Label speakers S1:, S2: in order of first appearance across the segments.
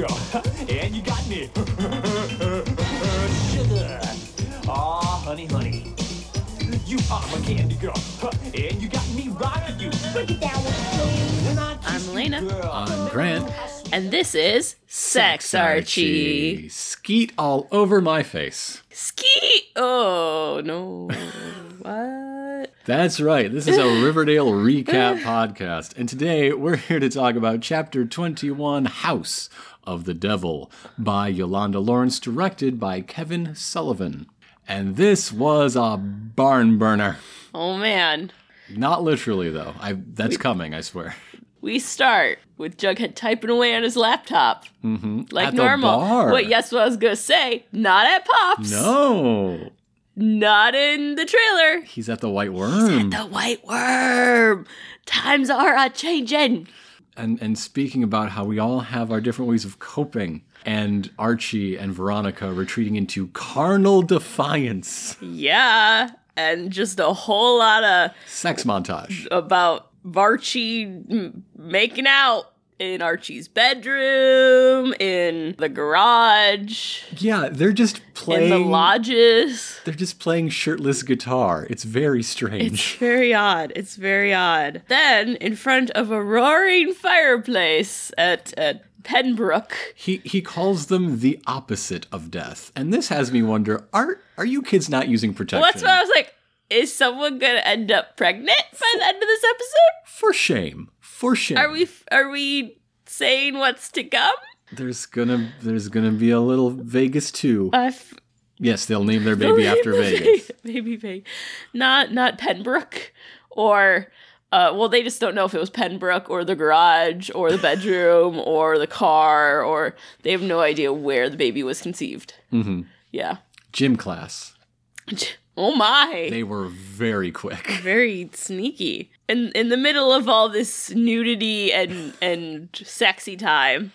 S1: girl, and you got me. Sugar. Aw, honey, honey. You are my candy girl, and you got me rocking you. Break it down with me.
S2: I'm Elena.
S3: I'm Grant.
S2: And this is Sex Archie.
S3: Skeet all over my face.
S2: Ski. Oh, no. what?
S3: That's right. This is a Riverdale recap podcast. And today we're here to talk about chapter 21 House of the Devil by Yolanda Lawrence, directed by Kevin Sullivan. And this was a barn burner.
S2: Oh, man.
S3: Not literally, though. I, that's coming, I swear.
S2: We start with Jughead typing away on his laptop. Mm-hmm. Like
S3: At
S2: normal. Wait, yes, what I was going to say. Not at Pops.
S3: No.
S2: Not in the trailer.
S3: He's at the Whyte Wyrm.
S2: He's at the Whyte Wyrm. Times are a changing.
S3: And and speaking about how we all have our different ways of coping and Archie and Veronica retreating into carnal defiance.
S2: Yeah. And just a whole lot of
S3: Sex montage.
S2: about Archie m- making out in Archie's bedroom, in the garage,
S3: Yeah, they're just playing.
S2: in the lodges.
S3: They're just playing shirtless guitar. It's very strange.
S2: It's very odd. It's very odd. Then, in front of a roaring fireplace at, at Pembrooke,
S3: he he calls them the opposite of death. And this has me wonder, are are you kids not using protection?
S2: well, that's what I was like. Is someone gonna end up pregnant by the end of this episode?
S3: For shame. For shame.
S2: Are we are we saying what's to come?
S3: There's gonna there's gonna be a little Vegas too.
S2: F-
S3: Yes, they'll name their baby after Vegas.
S2: Baby Vegas. Not not Pembrooke or uh, well, they just don't know if it was Pembrooke or the garage or the bedroom or the car or they have no idea where the baby was conceived.
S3: hmm
S2: Yeah.
S3: Gym class.
S2: Oh my.
S3: They were very quick.
S2: Very sneaky. In in the middle of all this nudity and and sexy time,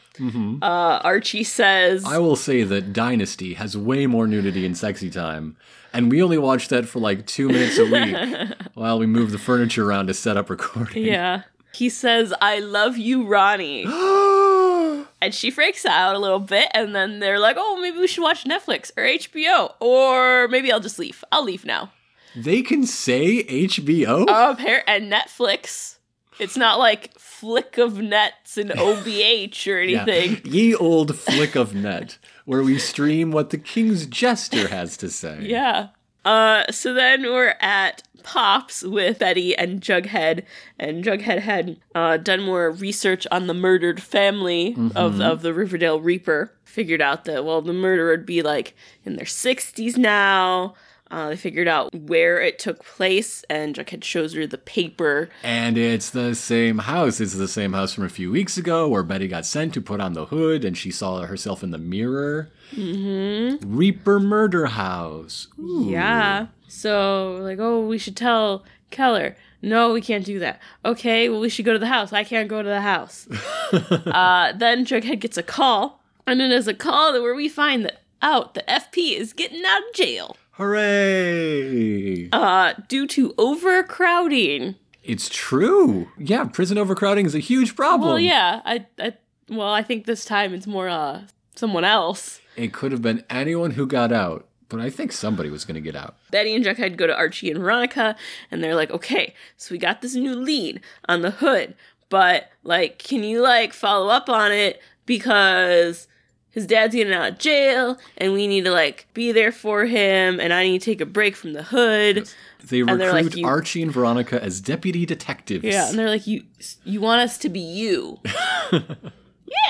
S2: uh, Archie says,
S3: Mm-hmm. I will say that Dynasty has way more nudity and sexy time, and we only watch that for like two minutes a week while we move the furniture around to set up recording.
S2: "Yeah." He says, "I love you, Ronnie." And she freaks out a little bit, and then they're like, "Oh, maybe we should watch Netflix or HBO, or maybe I'll just leave. I'll leave now."
S3: they can say HBO?
S2: Oh, appar- and Netflix. It's not like flick of nets and OBH or
S3: Yeah.
S2: anything.
S3: Ye old flick of net, where we stream what the King's Jester has to say.
S2: Yeah. Uh, so then we're at Pops with Betty and Jughead, and Jughead had uh, done more research on the murdered family of of the Riverdale Reaper. Figured out that well, the murderer would be like in their sixties now. Uh, they figured out where it took place, and Jughead shows her the paper.
S3: And it's the same house. It's the same house from a few weeks ago where Betty got sent to put on the hood and she saw herself in the mirror. Mm-hmm. Reaper Murder House. Ooh.
S2: Yeah. So like, oh, we should tell Keller. No, we can't do that. Okay, well, we should go to the house. I can't go to the house. uh, then Jughead gets a call, and then there's a call where we find that out the FP is getting out of jail
S3: Hooray!
S2: uh, due to overcrowding.
S3: It's true. Yeah, prison overcrowding is a huge problem.
S2: Well, yeah, I, I, well, I think this time it's more uh someone else.
S3: It could have been anyone who got out, but I think somebody was going to get out.
S2: Betty and Jughead go to Archie and Veronica, and they're like, okay, so we got this new lead on the hood, but like, can you like follow up on it because his dad's getting out of jail, and we need to like be there for him, and I need to take a break from the hood.
S3: They
S2: And they're like,
S3: recruit Archie and Veronica as deputy detectives.
S2: Yeah, and they're like, you you want us to be you? yeah.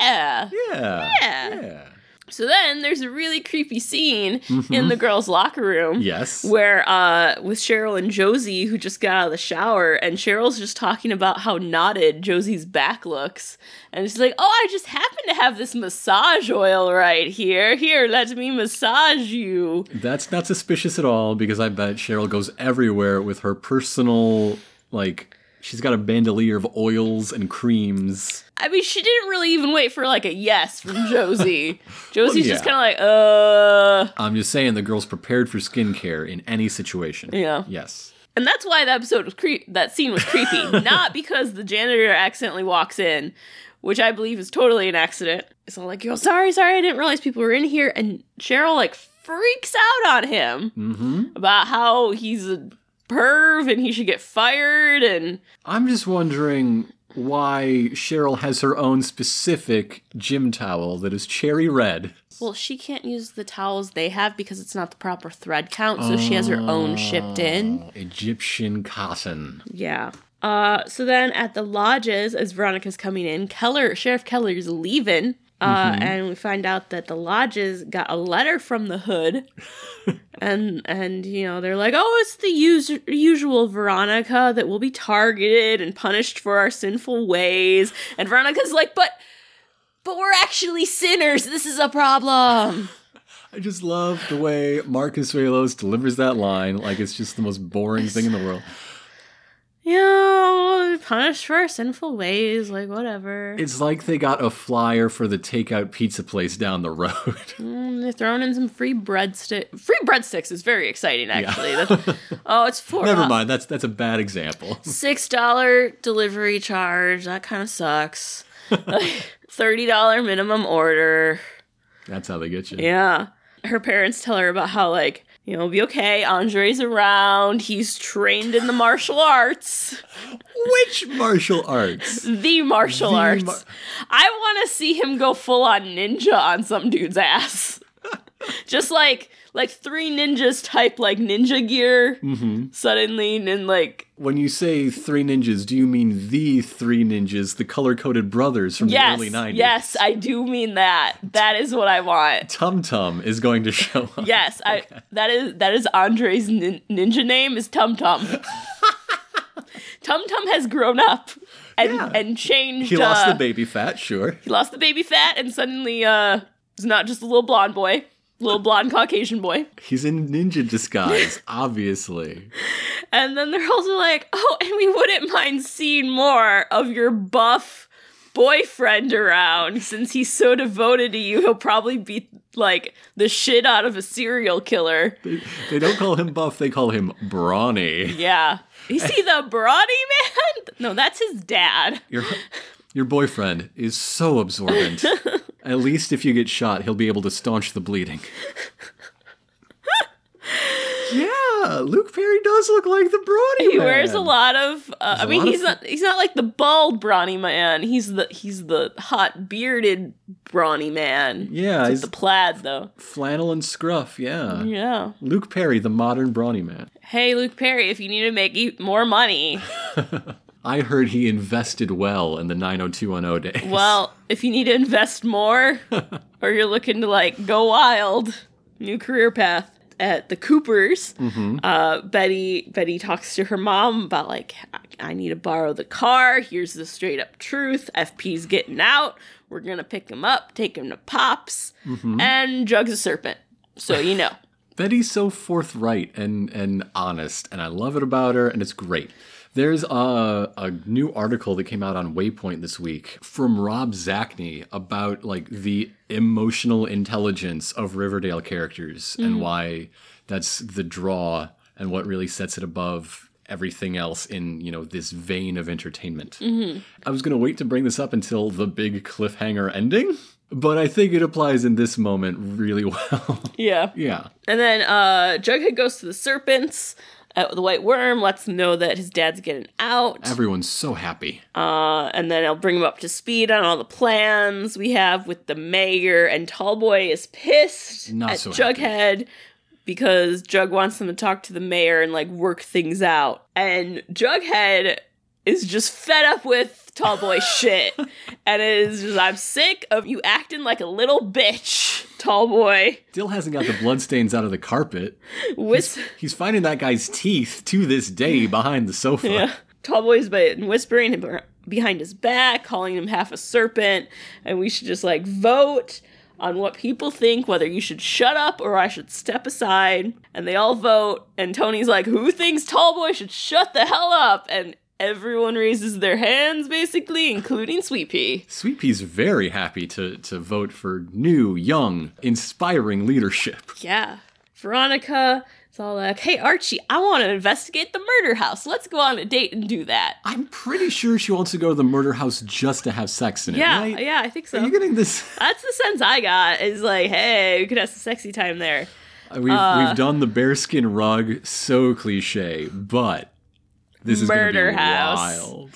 S3: yeah.
S2: Yeah.
S3: Yeah.
S2: So then there's a really creepy scene in the girls' locker room.
S3: Yes.
S2: Where uh with Cheryl and Josie who just got out of the shower and Cheryl's just talking about how knotted Josie's back looks. And she's like, "Oh, I just happen to have this massage oil right here. Here, let me massage you."
S3: That's not suspicious at all because I bet Cheryl goes everywhere with her personal, like, she's got a bandolier of oils and creams.
S2: I mean, she didn't really even wait for like a yes from Josie. Josie's just
S3: yeah.
S2: kind of like, "Uh."
S3: I'm just saying the girl's prepared for skincare in any situation.
S2: Yeah.
S3: Yes.
S2: And that's why that episode was creep. That scene was creepy, not because the janitor accidentally walks in which I believe is totally an accident. It's all like, "Yo, sorry, sorry, I didn't realize people were in here." And Cheryl like freaks out on him
S3: Mm-hmm.
S2: about how he's a perv and he should get fired and
S3: I'm just wondering why Cheryl has her own specific gym towel that is cherry red.
S2: well, she can't use the towels they have because it's not the proper thread count, so she has her own shipped in.
S3: Egyptian cotton.
S2: Yeah. Uh, so then at the lodges, as Veronica's coming in, Keller, Sheriff Keller's leaving. Uh, and we find out that the lodges got a letter from the hood, and and you know they're like, oh, it's the us- usual Veronica that will be targeted and punished for our sinful ways. And Veronica's like, but but we're actually sinners. This is a problem.
S3: I just love the way Mark Consuelos delivers that line like it's just the most boring thing in the world.
S2: You know, we'll punished for our sinful ways. Like whatever.
S3: It's like they got a flyer for the takeout pizza place down the road.
S2: Mm, they're throwing in some free breadstick. Free breadsticks is very exciting, actually. That's- oh, it's four.
S3: Never mind, that's that's a bad example.
S2: Six dollar delivery charge. That kind of sucks. Thirty dollar minimum order.
S3: That's how they get you.
S2: Yeah. Her parents tell her about how like you know, it'll be okay. Andre's around. He's trained in the martial arts.
S3: Which martial arts?
S2: The martial
S3: The
S2: arts.
S3: mar-
S2: I want to see him go full on ninja on some dude's ass. Just like like three ninjas type like ninja gear suddenly and like
S3: When you say three ninjas, do you mean the three ninjas, the color coded brothers from
S2: yes
S3: the early 90s?
S2: yes I do mean that that is what I want
S3: Tum Tum is going to show up.
S2: yes I that is that is Andre's nin- ninja name is Tum Tum Tum Tum has grown up and
S3: Yeah.
S2: and changed
S3: He lost
S2: uh,
S3: the baby fat, sure.
S2: He lost the baby fat and suddenly uh is not just a little blonde boy, little blonde Caucasian boy.
S3: He's in ninja disguise, obviously.
S2: And then they're also like, "Oh, and we wouldn't mind seeing more of your buff boyfriend around since he's so devoted to you. He'll probably beat like the shit out of a serial killer."
S3: They, they don't call him buff, they call him brawny.
S2: Yeah. You see the brawny man? No, that's his dad.
S3: Your, your boyfriend is so absorbent. At least if you get shot, he'll be able to staunch the bleeding. yeah, Luke Perry does look like the brawny man.
S2: He
S3: man.
S2: wears a lot of. Uh, I mean,
S3: of
S2: he's not. He's not like the bald brawny man. He's the. He's the hot bearded brawny man.
S3: Yeah, he's
S2: the plaid though.
S3: flannel and scruff, yeah.
S2: Yeah.
S3: Luke Perry, the modern brawny man.
S2: Hey, Luke Perry, if you need to make more money,
S3: I heard he invested well in the 90210 days.
S2: well, if you need to invest more, or you're looking to like go wild, new career path at the Coopers. Uh, Betty Betty talks to her mom about like I- I need to borrow the car. Here's the straight up truth. FP's getting out. We're gonna pick him up, take him to Pops, and Jug's a serpent. So you know.
S3: Betty's so forthright and and honest, and I love it about her, and it's great. There's a, a new article that came out on Waypoint this week from Rob Zacny about like the emotional intelligence of Riverdale characters and mm. why that's the draw and what really sets it above everything else in you know this vein of entertainment. Mm-hmm. I was gonna wait to bring this up until the big cliffhanger ending, but I think it applies in this moment really well.
S2: Yeah.
S3: yeah.
S2: And then uh, Jughead goes to the serpents. Uh, the Whyte Wyrm lets them know that his dad's getting out.
S3: Everyone's so happy.
S2: Uh, and then I'll bring him up to speed on all the plans we have with the mayor. And Tallboy is pissed
S3: Not
S2: at
S3: so happy.
S2: Jughead because Jug wants them to talk to the mayor and like work things out. And Jughead is just fed up with Tallboy shit. And is just, I'm sick of you acting like a little bitch, Tallboy.
S3: Still hasn't got the bloodstains out of the carpet.
S2: Whis-
S3: He's finding that guy's teeth to this day behind the sofa.
S2: Yeah. Tallboy's been whispering him behind his back, calling him half a serpent, and we should just like vote on what people think, whether you should shut up or I should step aside. And they all vote, and Toni's like, Who thinks Tallboy should shut the hell up? And everyone raises their hands, basically, including Sweet Pea.
S3: Sweet Pea's very happy to, to vote for new, young, inspiring leadership.
S2: Yeah. Veronica is all like, "Hey Archie, I want to investigate the murder house. Let's go on a date and do that."
S3: I'm pretty sure she wants to go to the murder house just to have sex in it.
S2: Yeah,
S3: right?
S2: yeah, I think so.
S3: Are you getting this?
S2: That's the sense I got. Is like, hey, we could have some sexy time there.
S3: We've
S2: Uh,
S3: we've done the bearskin rug so cliche, but this is
S2: Murder house.
S3: wild.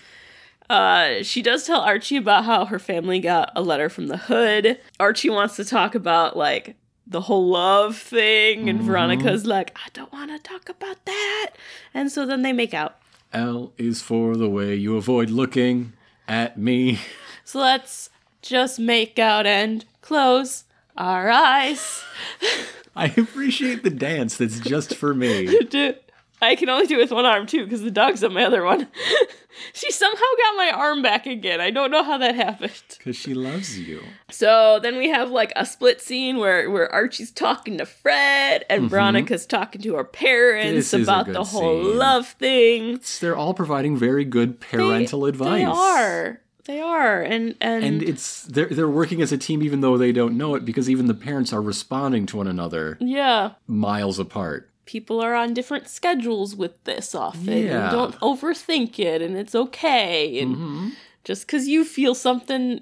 S2: Uh, she does tell Archie about how her family got a letter from the hood. Archie wants to talk about like the whole love thing, and Veronica's like, I don't want to talk about that. And so then they make out.
S3: L is for the way you avoid looking at me.
S2: So let's just make out and close our eyes.
S3: I appreciate the dance that's just for me.
S2: I can only do it with one arm too because the dog's on my other one. she somehow got my arm back again. I don't know how that happened.
S3: Because she loves you.
S2: So then we have like a split scene where where Archie's talking to Fred and Veronica's talking to her parents
S3: Mm-hmm. This
S2: about the whole
S3: scene.
S2: love thing.
S3: They're all providing very good parental
S2: They-
S3: advice.
S2: They are. They are. And and,
S3: And it's they're they're working as a team even though they don't know it because even the parents are responding to one another
S2: yeah.
S3: miles apart.
S2: People are on different schedules with this often.
S3: Yeah.
S2: And don't overthink it and it's okay. And
S3: Mm-hmm.
S2: just because you feel something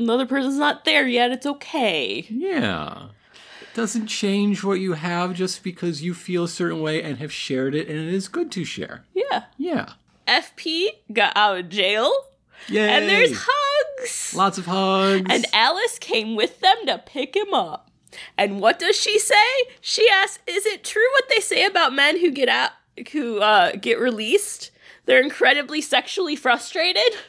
S2: another person's not there yet, it's okay.
S3: Yeah. It doesn't change what you have just because you feel a certain way and have shared it and it is good to share.
S2: Yeah.
S3: Yeah.
S2: FP got out of jail
S3: Yay.
S2: and there's hugs.
S3: lots of hugs.
S2: And Alice came with them to pick him up. And what does she say? She asks, "Is it true what they say about men who get out who uh, get released? They're incredibly sexually frustrated."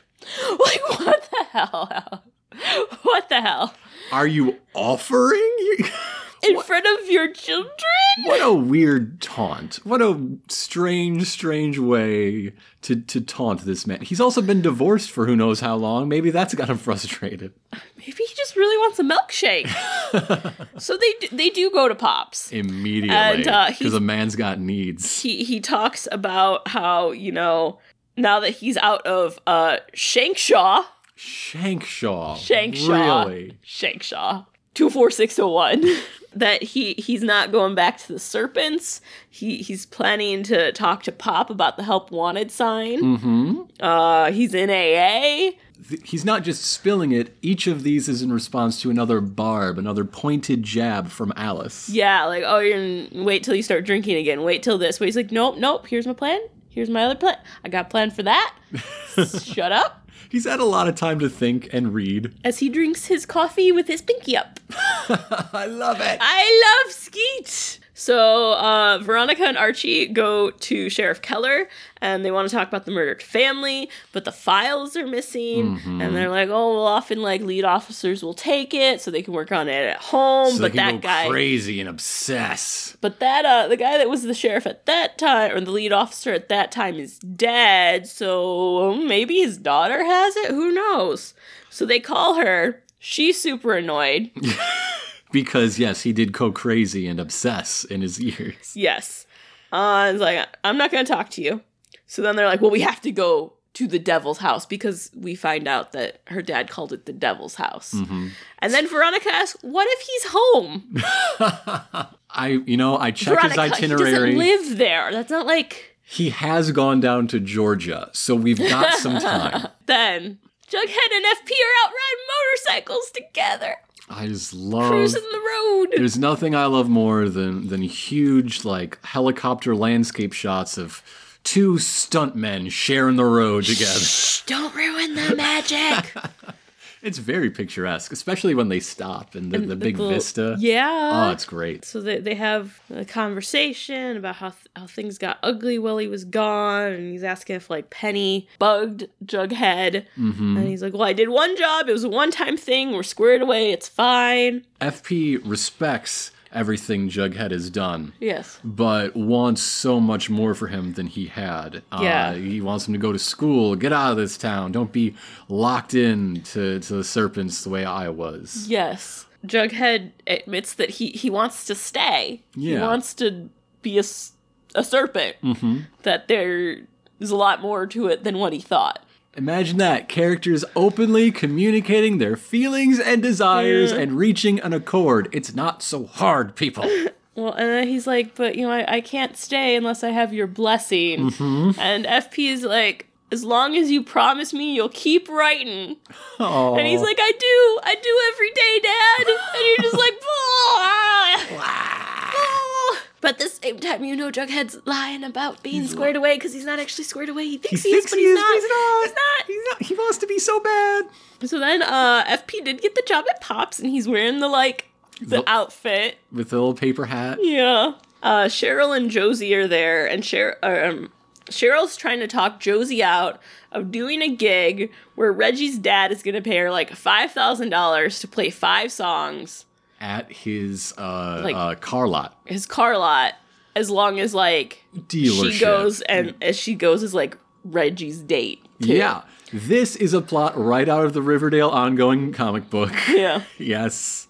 S2: Like what the hell? What the hell?
S3: are you offering?
S2: In front of your children?
S3: what a weird taunt. What a strange, strange way to, to taunt this man. He's also been divorced for who knows how long. Maybe that's got him frustrated.
S2: Maybe he just really wants a milkshake. so they they do go to Pops.
S3: Immediately.
S2: And, uh,
S3: Because a man's got needs.
S2: he he talks about how you know now that he's out of uh Shankshaw,
S3: Shankshaw.
S2: Shankshaw,
S3: Really?
S2: Shankshaw, two four six zero one. That he he's not going back to the serpents. He he's planning to talk to Pop about the help wanted sign.
S3: Mm-hmm.
S2: Uh, he's in AA.
S3: He's not just spilling it. Each of these is in response to another barb, another pointed jab from Alice.
S2: Yeah, like oh, you're gonna wait till you start drinking again. Wait till this. But he's like, nope, nope. Here's my plan. Here's my other plan. I got a plan for that. Shut up.
S3: He's had a lot of time to think and read.
S2: As he drinks his coffee with his pinky up.
S3: I love it.
S2: I love Skeet. So uh, Veronica and Archie go to Sheriff Keller, and they want to talk about the murdered family, but the files are missing,
S3: Mm-hmm.
S2: and they're like, "Oh, well, often like lead officers will take it so they can work on it at home."
S3: So
S2: but that guy,
S3: crazy and obsess.
S2: but that uh, the guy that was the sheriff at that time, or the lead officer at that time, is dead. So maybe his daughter has it. Who knows? So they call her. She's super annoyed.
S3: Because yes, he did go crazy and obsess in his years.
S2: Yes. Uh, it's like, I'm not going to talk to you. So then they're like, well, we have to go to the devil's house because we find out that her dad called it the devil's house.
S3: Mm-hmm.
S2: And then Veronica asks, what if he's home?
S3: I, you know, I checked his
S2: Veronica, he
S3: itinerary.
S2: doesn't live there. That's not like.
S3: he has gone down to Georgia, so we've got some time.
S2: Then Jughead and FP are out riding motorcycles together,
S3: I just love.
S2: cruising the road.
S3: There's nothing I love more than than huge like helicopter landscape shots of two stuntmen sharing the road together.
S2: Shh, don't ruin the magic.
S3: It's very picturesque, especially when they stop and the, the big
S2: little-
S3: vista.
S2: Yeah.
S3: Oh, it's great.
S2: So they, they have a conversation about how th- how things got ugly while he was gone, and he's asking if like Penny bugged Jughead,
S3: Mm-hmm.
S2: and he's like, "Well, I did one job. It was a one time thing. We're squared away. It's fine."
S3: FP respects everything Jughead has done.
S2: Yes.
S3: but wants so much more for him than he had.
S2: Yeah.
S3: Uh, he wants him to go to school, get out of this town, don't be locked in to, to the serpents the way I was.
S2: Yes. Jughead admits that he he wants to stay.
S3: Yeah.
S2: He wants to be a, a serpent.
S3: Mm-hmm.
S2: That there is a lot more to it than what he thought.
S3: Imagine that characters openly communicating their feelings and desires and reaching an accord. It's not so hard, people.
S2: Well, and then he's like, but you know, I, I can't stay unless I have your blessing.
S3: Mm-hmm.
S2: And FP is like, as long as you promise me you'll keep writing.
S3: Oh.
S2: And he's like, I do, I do every day, Dad. And you're just like, "Ah." But at the same time, you know, Jughead's lying about being squared away because he's not actually squared away. He thinks he, is, but he's, not.
S3: he's not.
S2: He's not.
S3: He's not. He wants to be so bad.
S2: So then, uh, FP did get the job at Pops, and he's wearing the like the
S3: The-
S2: outfit.
S3: With the little paper hat.
S2: Yeah. Uh, Cheryl and Josie are there, and Cheryl, um, Cheryl's trying to talk Josie out of doing a gig where Reggie's dad is going to pay her like five thousand dollars to play five songs,
S3: At his uh,
S2: Like-
S3: uh, car lot.
S2: his car lot, as long as like
S3: Dealership.
S2: she goes and as she goes as like Reggie's date. too.
S3: Yeah. This is a plot right out of the Riverdale ongoing comic book.
S2: Yeah.
S3: yes.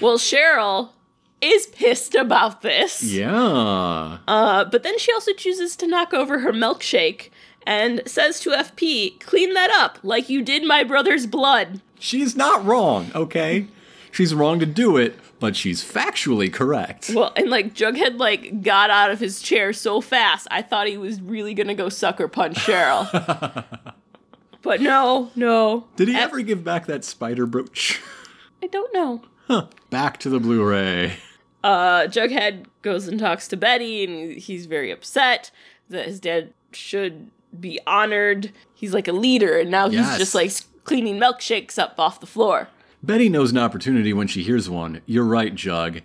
S2: Well, Cheryl is pissed about this.
S3: Yeah.
S2: Uh, but then she also chooses to knock over her milkshake and says to FP, clean that up like you did my brother's blood.
S3: She's not wrong, okay? She's wrong to do it, but she's factually correct.
S2: Well, and like Jughead like got out of his chair so fast, I thought he was really gonna go sucker punch Cheryl. but no, no.
S3: Did he
S2: F-
S3: ever give back that spider brooch?
S2: I don't know.
S3: Back to the Blu-ray.
S2: Uh, Jughead goes and talks to Betty, and he's very upset that his dad should be honored. He's like a leader, and now he's
S3: Yes.
S2: just like cleaning milkshakes up off the floor.
S3: Betty knows an opportunity when she hears one. You're right, Jug.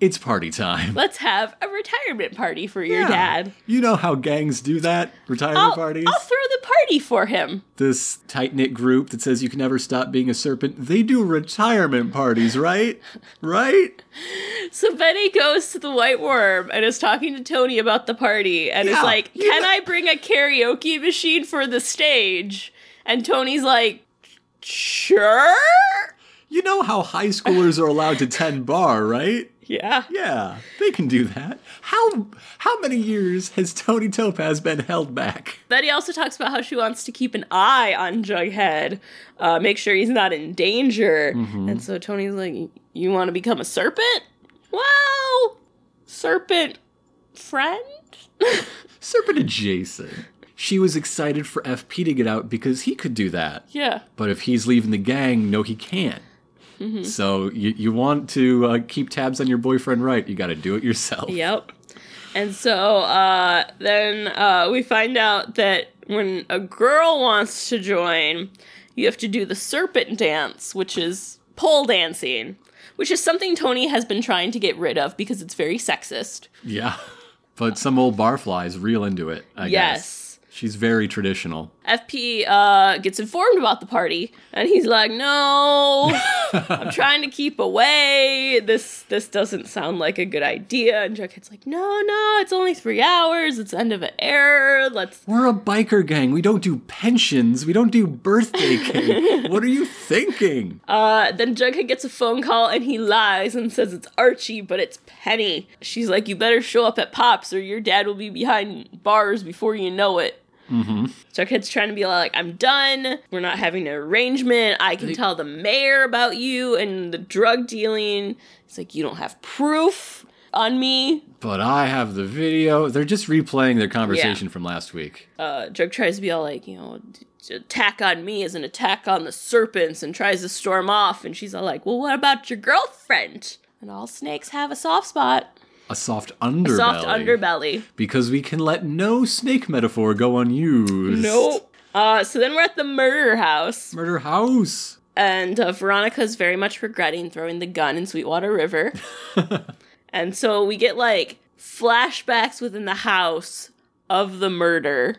S3: It's party time.
S2: Let's have a retirement party for your dad.
S3: You know how gangs do that? Retirement
S2: I'll,
S3: parties?
S2: I'll throw the party for him.
S3: this tight knit group that says you can never stop being a serpent, they do retirement parties, right? Right?
S2: So Betty goes to the Whyte Wyrm and is talking to Toni about the party and is like,
S3: you
S2: Can
S3: know-
S2: I bring a karaoke machine for the stage? And Toni's like, Sure?
S3: You know how high schoolers are allowed to tend bar, right?
S2: Yeah.
S3: Yeah, they can do that. How how many years has Toni Topaz been held back?
S2: Betty also talks about how she wants to keep an eye on Jughead, uh, make sure he's not in danger.
S3: Mm-hmm.
S2: And so Toni's like, You want to become a serpent? Well, serpent friend?
S3: Serpent adjacent. She was excited for FP to get out because he could do that.
S2: yeah.
S3: But if he's leaving the gang, no, he can't.
S2: Mm-hmm.
S3: So you, you want to uh, keep tabs on your boyfriend right, you got to do it yourself.
S2: Yep. And so uh, then uh, we find out that when a girl wants to join, you have to do the serpent dance, which is pole dancing, which is something Toni has been trying to get rid of because it's very sexist.
S3: Yeah. But some old barflies real into it, I
S2: Yes.
S3: guess. She's very traditional.
S2: FP uh, gets informed about the party, and he's like, "No, I'm trying to keep away. This this doesn't sound like a good idea." And Jughead's like, "No, no, it's only three hours. It's end of an era. Let's
S3: We're a biker gang. We don't do pensions. We don't do birthday cake. what are you thinking?
S2: Uh, then Jughead gets a phone call and he lies and says it's Archie, but it's Penny. She's like, You better show up at Pops or your dad will be behind bars before you know it. Mm-hmm. Jughead's trying to be like, I'm done. We're not having an arrangement. I can tell the mayor about you and the drug dealing. It's like, You don't have proof on me.
S3: But I have the video. They're just replaying their conversation from last week.
S2: Uh, Jug tries to be all like, You know, attack on me is an attack on the serpents and tries to storm off. And she's all like, Well, what about your girlfriend? And all snakes have a soft spot.
S3: A soft underbelly.
S2: A soft underbelly.
S3: Because we can let no snake metaphor go unused.
S2: Nope. Uh, so then we're at the murder house,
S3: Murder house.
S2: and uh, Veronica's very much regretting throwing the gun in Sweetwater River. and so we get like flashbacks within the house of the murder,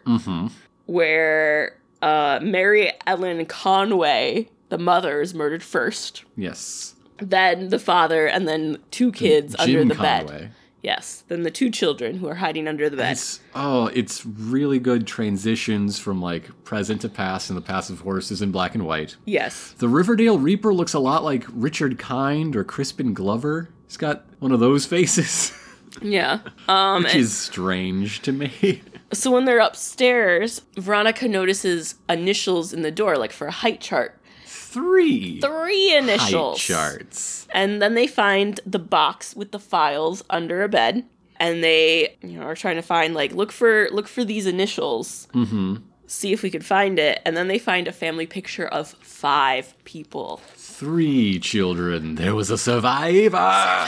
S2: where uh, Mary Ellen Conway, the mother, is murdered first,
S3: Yes.
S2: Then the father, and then two kids under
S3: Jim
S2: the bed. Yes, then the two children who are hiding under the bed.
S3: It's oh, it's really good transitions from like present to past and the past of horses in black and white.
S2: yes.
S3: The Riverdale Reaper looks a lot like Richard Kind or Crispin Glover. He's got one of those faces,
S2: Yeah. Um,
S3: which is strange to me.
S2: So when they're upstairs, Veronica notices initials in the door, like for a height chart.
S3: Three
S2: Three initials.
S3: charts.
S2: And then they find the box with the files under a bed. And they, you know, are trying to find like look for look for these initials. Mm-hmm. See if we could find it. And then they find a family picture of five people.
S3: Three children. There was a survivor.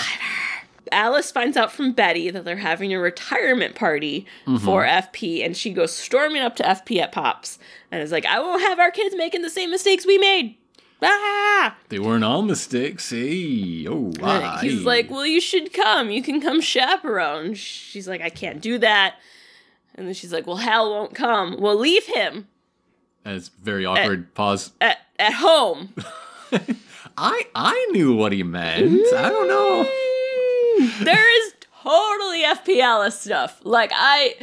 S2: Alice finds out from Betty that they're having a retirement party for FP, and she goes storming up to FP at Pops and is like, I won't have our kids making the same mistakes we made. Ah!
S3: They weren't all mistakes. Hey, oh, ah,
S2: He's
S3: hey.
S2: like, Well, you should come. You can come chaperone. She's like, I can't do that. And then she's like, Well, Hal won't come. Well, leave him
S3: And it's very awkward. Pause.
S2: at, at home.
S3: I I knew what he meant. I don't know.
S2: Mm, there is totally FP Alice stuff. Like, I.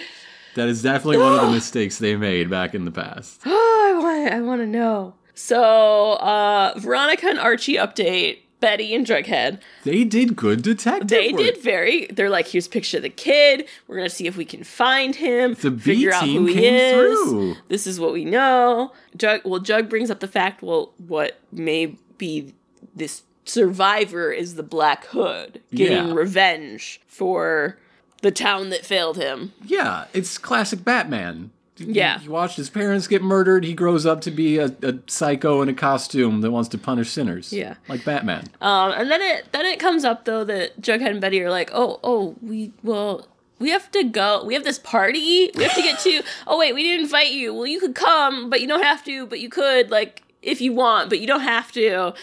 S3: That is definitely one of the mistakes they made back in the past.
S2: Oh, I want I want to know. So, uh Veronica and Archie update Betty and Jughead.
S3: They did good detective
S2: They
S3: work.
S2: did very. They're like, here's a picture of the kid. We're gonna see if we can find him.
S3: The B
S2: figure out
S3: team
S2: who he
S3: came
S2: is.
S3: through.
S2: This is what we know. Jug. Well, Jug brings up the fact. Well, what may be this survivor is the Black Hood getting
S3: Yeah.
S2: revenge for the town that failed him.
S3: Yeah, it's classic Batman.
S2: Yeah.
S3: He watched his parents get murdered. He grows up to be a, a psycho in a costume that wants to punish sinners.
S2: Yeah.
S3: Like Batman.
S2: Um, and then it then it comes up though that Jughead and Betty are like, oh, oh, we well, we have to go. We have this party. We have to get to. oh wait, we didn't invite you. Well, you could come, but you don't have to. But you could, like, if you want, but you don't have to.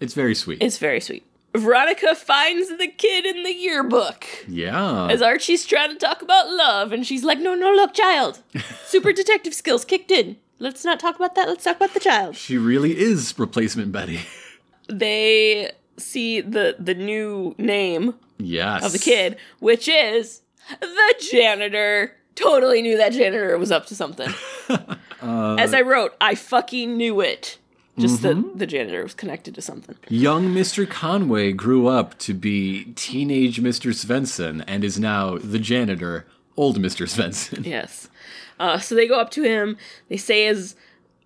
S3: It's very sweet.
S2: It's very sweet. Veronica finds the kid in the yearbook
S3: yeah.
S2: as Archie's trying to talk about love, and she's like, no, no, look, child, super detective skills kicked in. Let's not talk about that. Let's talk about the child.
S3: she really is replacement Betty.
S2: They see the the new name
S3: yes.
S2: of the kid, which is the janitor. Totally knew that janitor was up to something. Uh, as I wrote, I fucking knew it. Just that the janitor was connected to something.
S3: Young Mr. Conway grew up to be teenage Mr. Svenson and is now the janitor, old Mr. Svenson.
S2: Yes. Uh, so they go up to him. They say his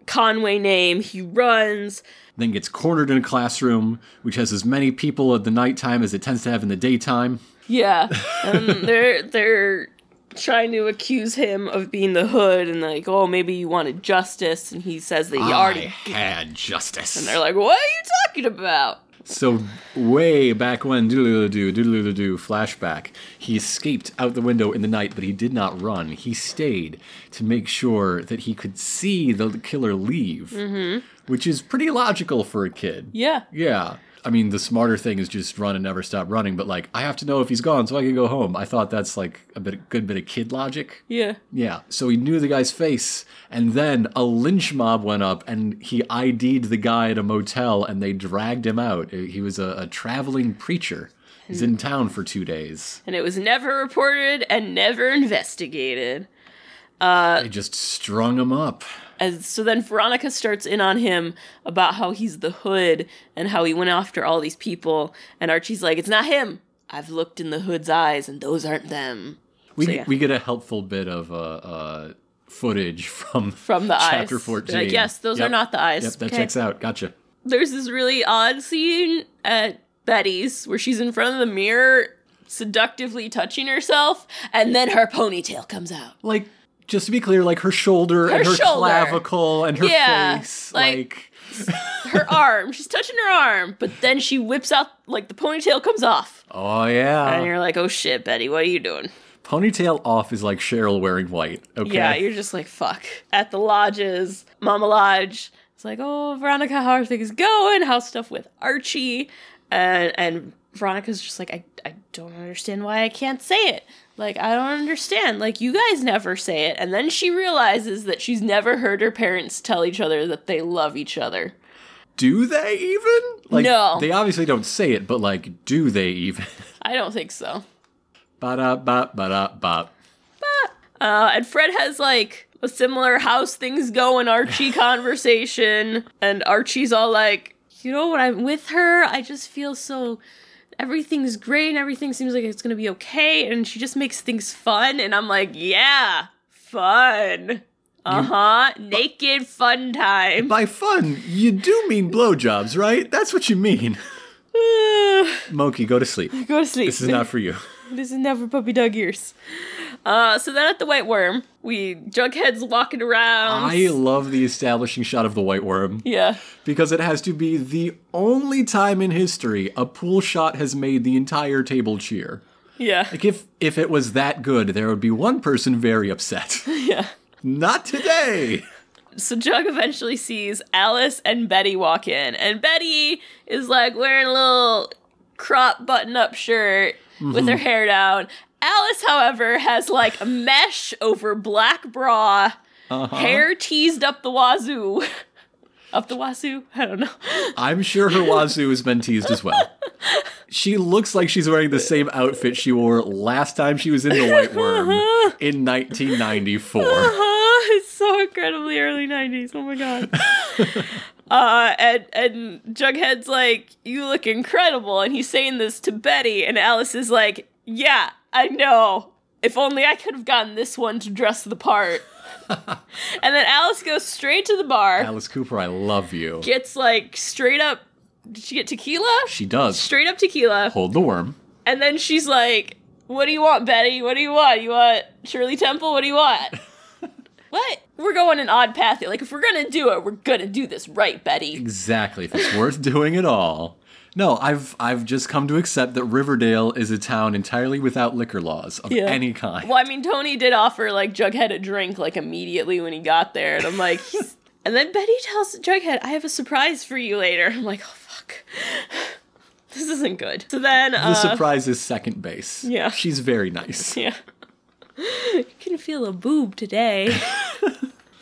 S2: Conway name. He runs.
S3: Then gets cornered in a classroom, which has as many people at the nighttime as it tends to have in the daytime.
S2: Yeah, and they're they're trying to accuse him of being the hood, and like, oh, maybe you wanted justice, and he says that he
S3: I
S2: already.
S3: had justice.
S2: And they're like, what are you talking about?
S3: So way back when doodle doo doodle doo flashback, he escaped out the window in the night, but he did not run. He stayed to make sure that he could see the killer leave, mm-hmm. which is pretty logical for a kid.
S2: Yeah,
S3: Yeah. I mean, the smarter thing is just run and never stop running, but like, I have to know if he's gone so I can go home. I thought that's like a bit, good bit of kid logic.
S2: yeah.
S3: Yeah. So he knew the guy's face, and then a lynch mob went up, and he ID'd the guy at a motel, and they dragged him out. He was a, a traveling preacher. He's in town for two days.
S2: And it was never reported and never investigated.
S3: Uh, They just strung him up.
S2: As so then Veronica starts in on him about how he's the hood and how he went after all these people. And Archie's like, it's not him. I've looked in the hood's eyes, and those aren't them.
S3: We
S2: So, yeah.
S3: we get a helpful bit of uh, uh, footage from
S2: From the
S3: chapter
S2: eyes.
S3: fourteen.
S2: Like, yes, those are not the eyes.
S3: Yep, that
S2: Okay.
S3: checks out. Gotcha.
S2: There's this really odd scene at Betty's where she's in front of the mirror, seductively touching herself, and then her ponytail comes out.
S3: Like, just to be clear, like her shoulder and her
S2: shoulder.
S3: clavicle and her
S2: Yeah,
S3: face,
S2: like-
S3: like
S2: Her arm, she's touching her arm, but then she whips out, like, the ponytail comes off.
S3: oh yeah.
S2: And you're like, oh shit, Betty, what are you doing?
S3: Ponytail off is like Cheryl wearing white. Okay.
S2: Yeah, you're just like, fuck. At the lodges, Mama Lodge, it's like, oh, Veronica, how are things going? How's stuff with Archie? And and Veronica's just like, I, I don't understand why I can't say it. Like, I don't understand. Like, you guys never say it. And then she realizes that she's never heard her parents tell each other that they love each other.
S3: do they even? Like,
S2: No.
S3: They obviously don't say it, but like, do they even?
S2: I don't think so.
S3: ba da ba ba da ba.
S2: Ba uh, and Fred has like a similar how's things going Archie conversation, and Archie's all like, you know, when I'm with her, I just feel so everything's great and everything seems like it's gonna be okay, and she just makes things fun, and I'm like, yeah, fun. Uh huh. Naked fun time.
S3: By fun, you do mean blowjobs, right? That's what you mean. Monkey, go to sleep.
S2: Go to sleep.
S3: This is not for you.
S2: This is never puppy dog ears. Uh, so then at the Whyte Wyrm, we Jughead's walking around.
S3: I love the establishing shot of the Whyte Wyrm
S2: yeah.
S3: because it has to be the only time in history a pool shot has made the entire table cheer.
S2: Yeah.
S3: Like if if it was that good, there would be one person very upset.
S2: Yeah.
S3: Not today.
S2: So Jug eventually sees Alice and Betty walk in, and Betty is like wearing a little crop button up shirt with her hair down. Alice, however, has like a mesh over black bra, hair teased up the wazoo. up the wazoo? I don't know.
S3: I'm sure her wazoo has been teased as well. She looks like she's wearing the same outfit she wore last time she was in the Whyte Wyrm in 1994.
S2: Uh-huh. It's so incredibly early 90s. Oh my god. uh and and Jughead's like, "You look incredible." And he's saying this to Betty and Alice is like, "Yeah, I know. If only I could have gotten this one to dress the part." and then Alice goes straight to the bar,
S3: Alice Cooper, I love you.
S2: gets like straight up Did she get tequila?
S3: She does.
S2: Straight up tequila.
S3: Hold the worm.
S2: And then she's like, What do you want, Betty? What do you want? You want Shirley Temple? What do you want? what? We're going an odd path here. Like, if we're gonna do it, we're gonna do this right, Betty.
S3: Exactly. If it's worth doing at all. No, I've I've just come to accept that Riverdale is a town entirely without liquor laws of
S2: Yeah.
S3: any kind.
S2: Well, I mean, Toni did offer, like, Jughead a drink, like, immediately when he got there. And I'm like, and then Betty tells Jughead, I have a surprise for you later. I'm like, oh, fuck. This isn't good. So then,
S3: The
S2: uh,
S3: surprise is second base.
S2: yeah.
S3: She's very nice.
S2: Yeah. you can feel a boob today.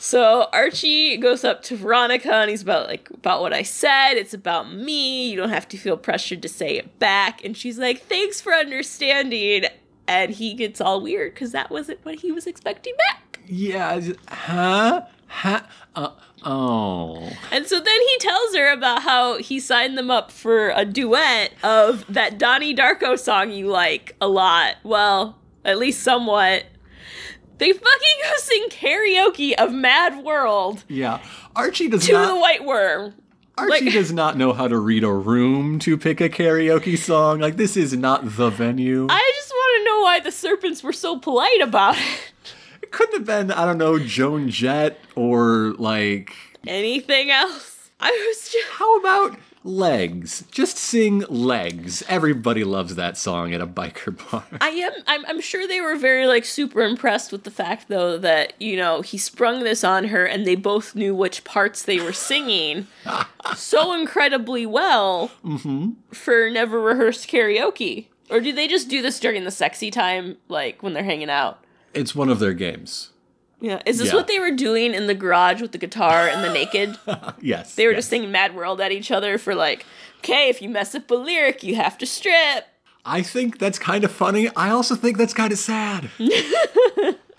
S2: So Archie goes up to Veronica and he's about like about what I said. It's about me. You don't have to feel pressured to say it back. And she's like, "Thanks for understanding." And he gets all weird because that wasn't what he was expecting back.
S3: Yeah. Just- Huh? Huh? Uh, oh.
S2: And so then he tells her about how he signed them up for a duet of that Donnie Darko song you like a lot. Well, at least somewhat. They fucking go sing karaoke of Mad World
S3: Yeah. Archie does
S2: to
S3: not.
S2: the White Worm.
S3: Archie
S2: like-
S3: does not know how to read a room to pick a karaoke song. Like this is not the venue.
S2: I just want to know why the serpents were so polite about it.
S3: it couldn't have been I don't know Joan Jett or like
S2: Anything else? I was just.
S3: how about legs? Just sing legs. Everybody loves that song at a biker bar.
S2: I am. I'm, I'm sure they were very like super impressed with the fact though that you know he sprung this on her and they both knew which parts they were singing so incredibly well mm-hmm. for never rehearsed karaoke. Or do they just do this during the sexy time, like when they're hanging out?
S3: It's one of their games.
S2: Yeah. Is this
S3: Yeah.
S2: what they were doing in the garage with the guitar and the naked?
S3: Yes.
S2: They were
S3: yes.
S2: just singing Mad World at each other for like, okay, if you mess up a lyric, you have to strip.
S3: I think that's kind of funny. I also think that's kind of sad.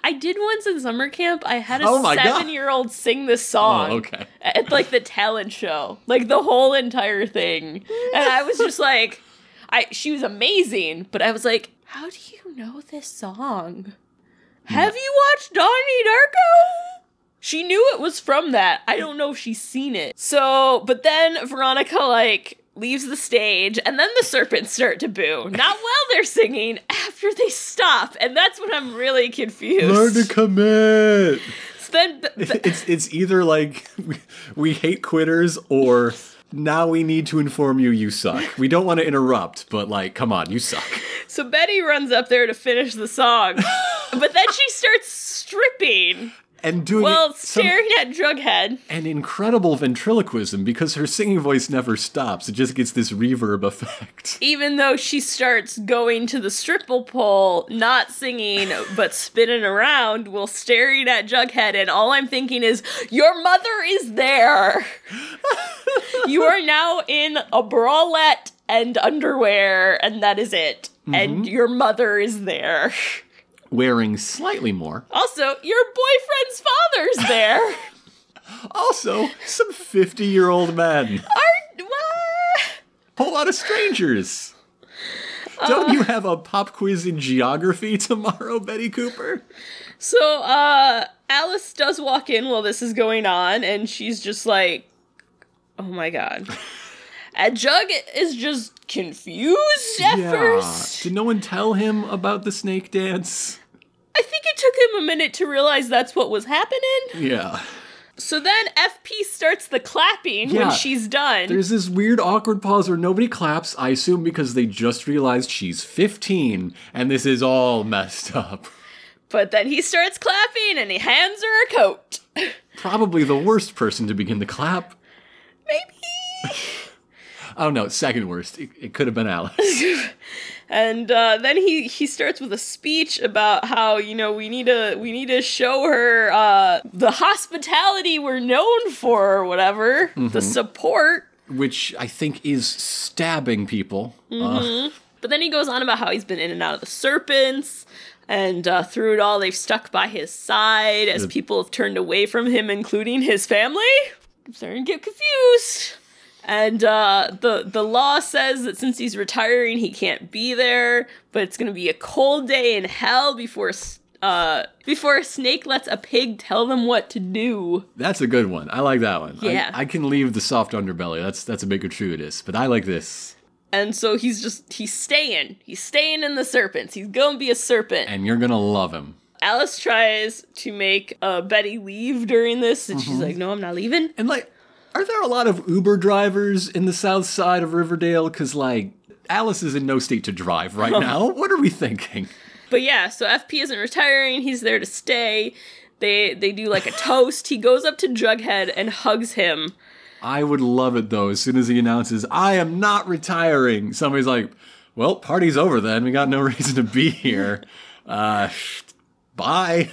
S2: I did once in summer camp. I had a
S3: Oh God.
S2: seven year old sing this song.
S3: Oh, okay.
S2: At like the talent show, like the whole entire thing, and I was just like, I she was amazing, but I was like, how do you know this song? Have you watched Donnie Darko? She knew it was from that. I don't know if she's seen it. So, but then Veronica like leaves the stage and then the serpents start to boo. Not while they're singing, after they stop. And that's when I'm really confused.
S3: Learn to commit.
S2: So then b- b-
S3: It's it's either like we, we hate quitters or now we need to inform you you suck. We don't want to interrupt, but like come on, you suck.
S2: so Betty runs up there to finish the song. but then she starts stripping
S3: And doing some-
S2: staring at Jughead.
S3: an incredible ventriloquism because her singing voice never stops. It just gets this reverb effect.
S2: even though she starts going to the stripple pole, not singing, but spinning around while staring at Jughead, and all I'm thinking is, Your mother is there! you are now in a bralette and underwear, and that is it. And mm-hmm. your mother is there.
S3: Wearing slightly more.
S2: Also, your boyfriend's father's there.
S3: Also, some 50 year old men.
S2: Are, what?
S3: Whole lot of strangers. Don't you have a pop quiz in geography tomorrow, Betty Cooper?
S2: So, uh, Alice does walk in while this is going on, and she's just like, oh my god. and Jug is just confused at first.
S3: Did no one tell him about the snake dance?
S2: I think it took him a minute to realize that's what was happening.
S3: Yeah.
S2: So then FP starts the clapping
S3: Yeah.
S2: when she's done.
S3: There's this weird awkward pause where nobody claps, I assume because they just realized she's 15 and this is all messed up.
S2: But then he starts clapping and he hands her a coat.
S3: Probably the worst person to begin the clap.
S2: Maybe.
S3: Oh no, second worst. It, it could have been Alice.
S2: And uh, then he he starts with a speech about how you know we need to we need to show her uh, the hospitality we're known for or whatever the support.
S3: which I think is stabbing people. Uh,
S2: But then he goes on about how he's been in and out of the serpents. And uh, through it all, they've stuck by his side as people have turned away from him, including his family. I'm starting to get confused. And uh, the the law says that since he's retiring, he can't be there. But it's going to be a cold day in hell before uh, before a snake lets a pig tell them what to do.
S3: that's a good one. I like that one. I-
S2: Yeah.
S3: I, can leave the soft underbelly. That's that's a bit gratuitous, but I like this.
S2: And so he's just he's staying. He's staying in the serpents. He's going to be a serpent.
S3: And you're gonna love him.
S2: Alice tries to make uh, Betty leave during this, and she's like, "No, I'm not leaving."
S3: And like, are there a lot of Uber drivers in the south side of Riverdale? Because like, Alice is in no state to drive right now. What are we thinking?
S2: But yeah, so FP isn't retiring. He's there to stay. They they do like a toast. He goes up to Jughead and hugs him.
S3: I would love it though. As soon as he announces, "I am not retiring," somebody's like, "Well, party's over then. We got no reason to be here. Uh, bye."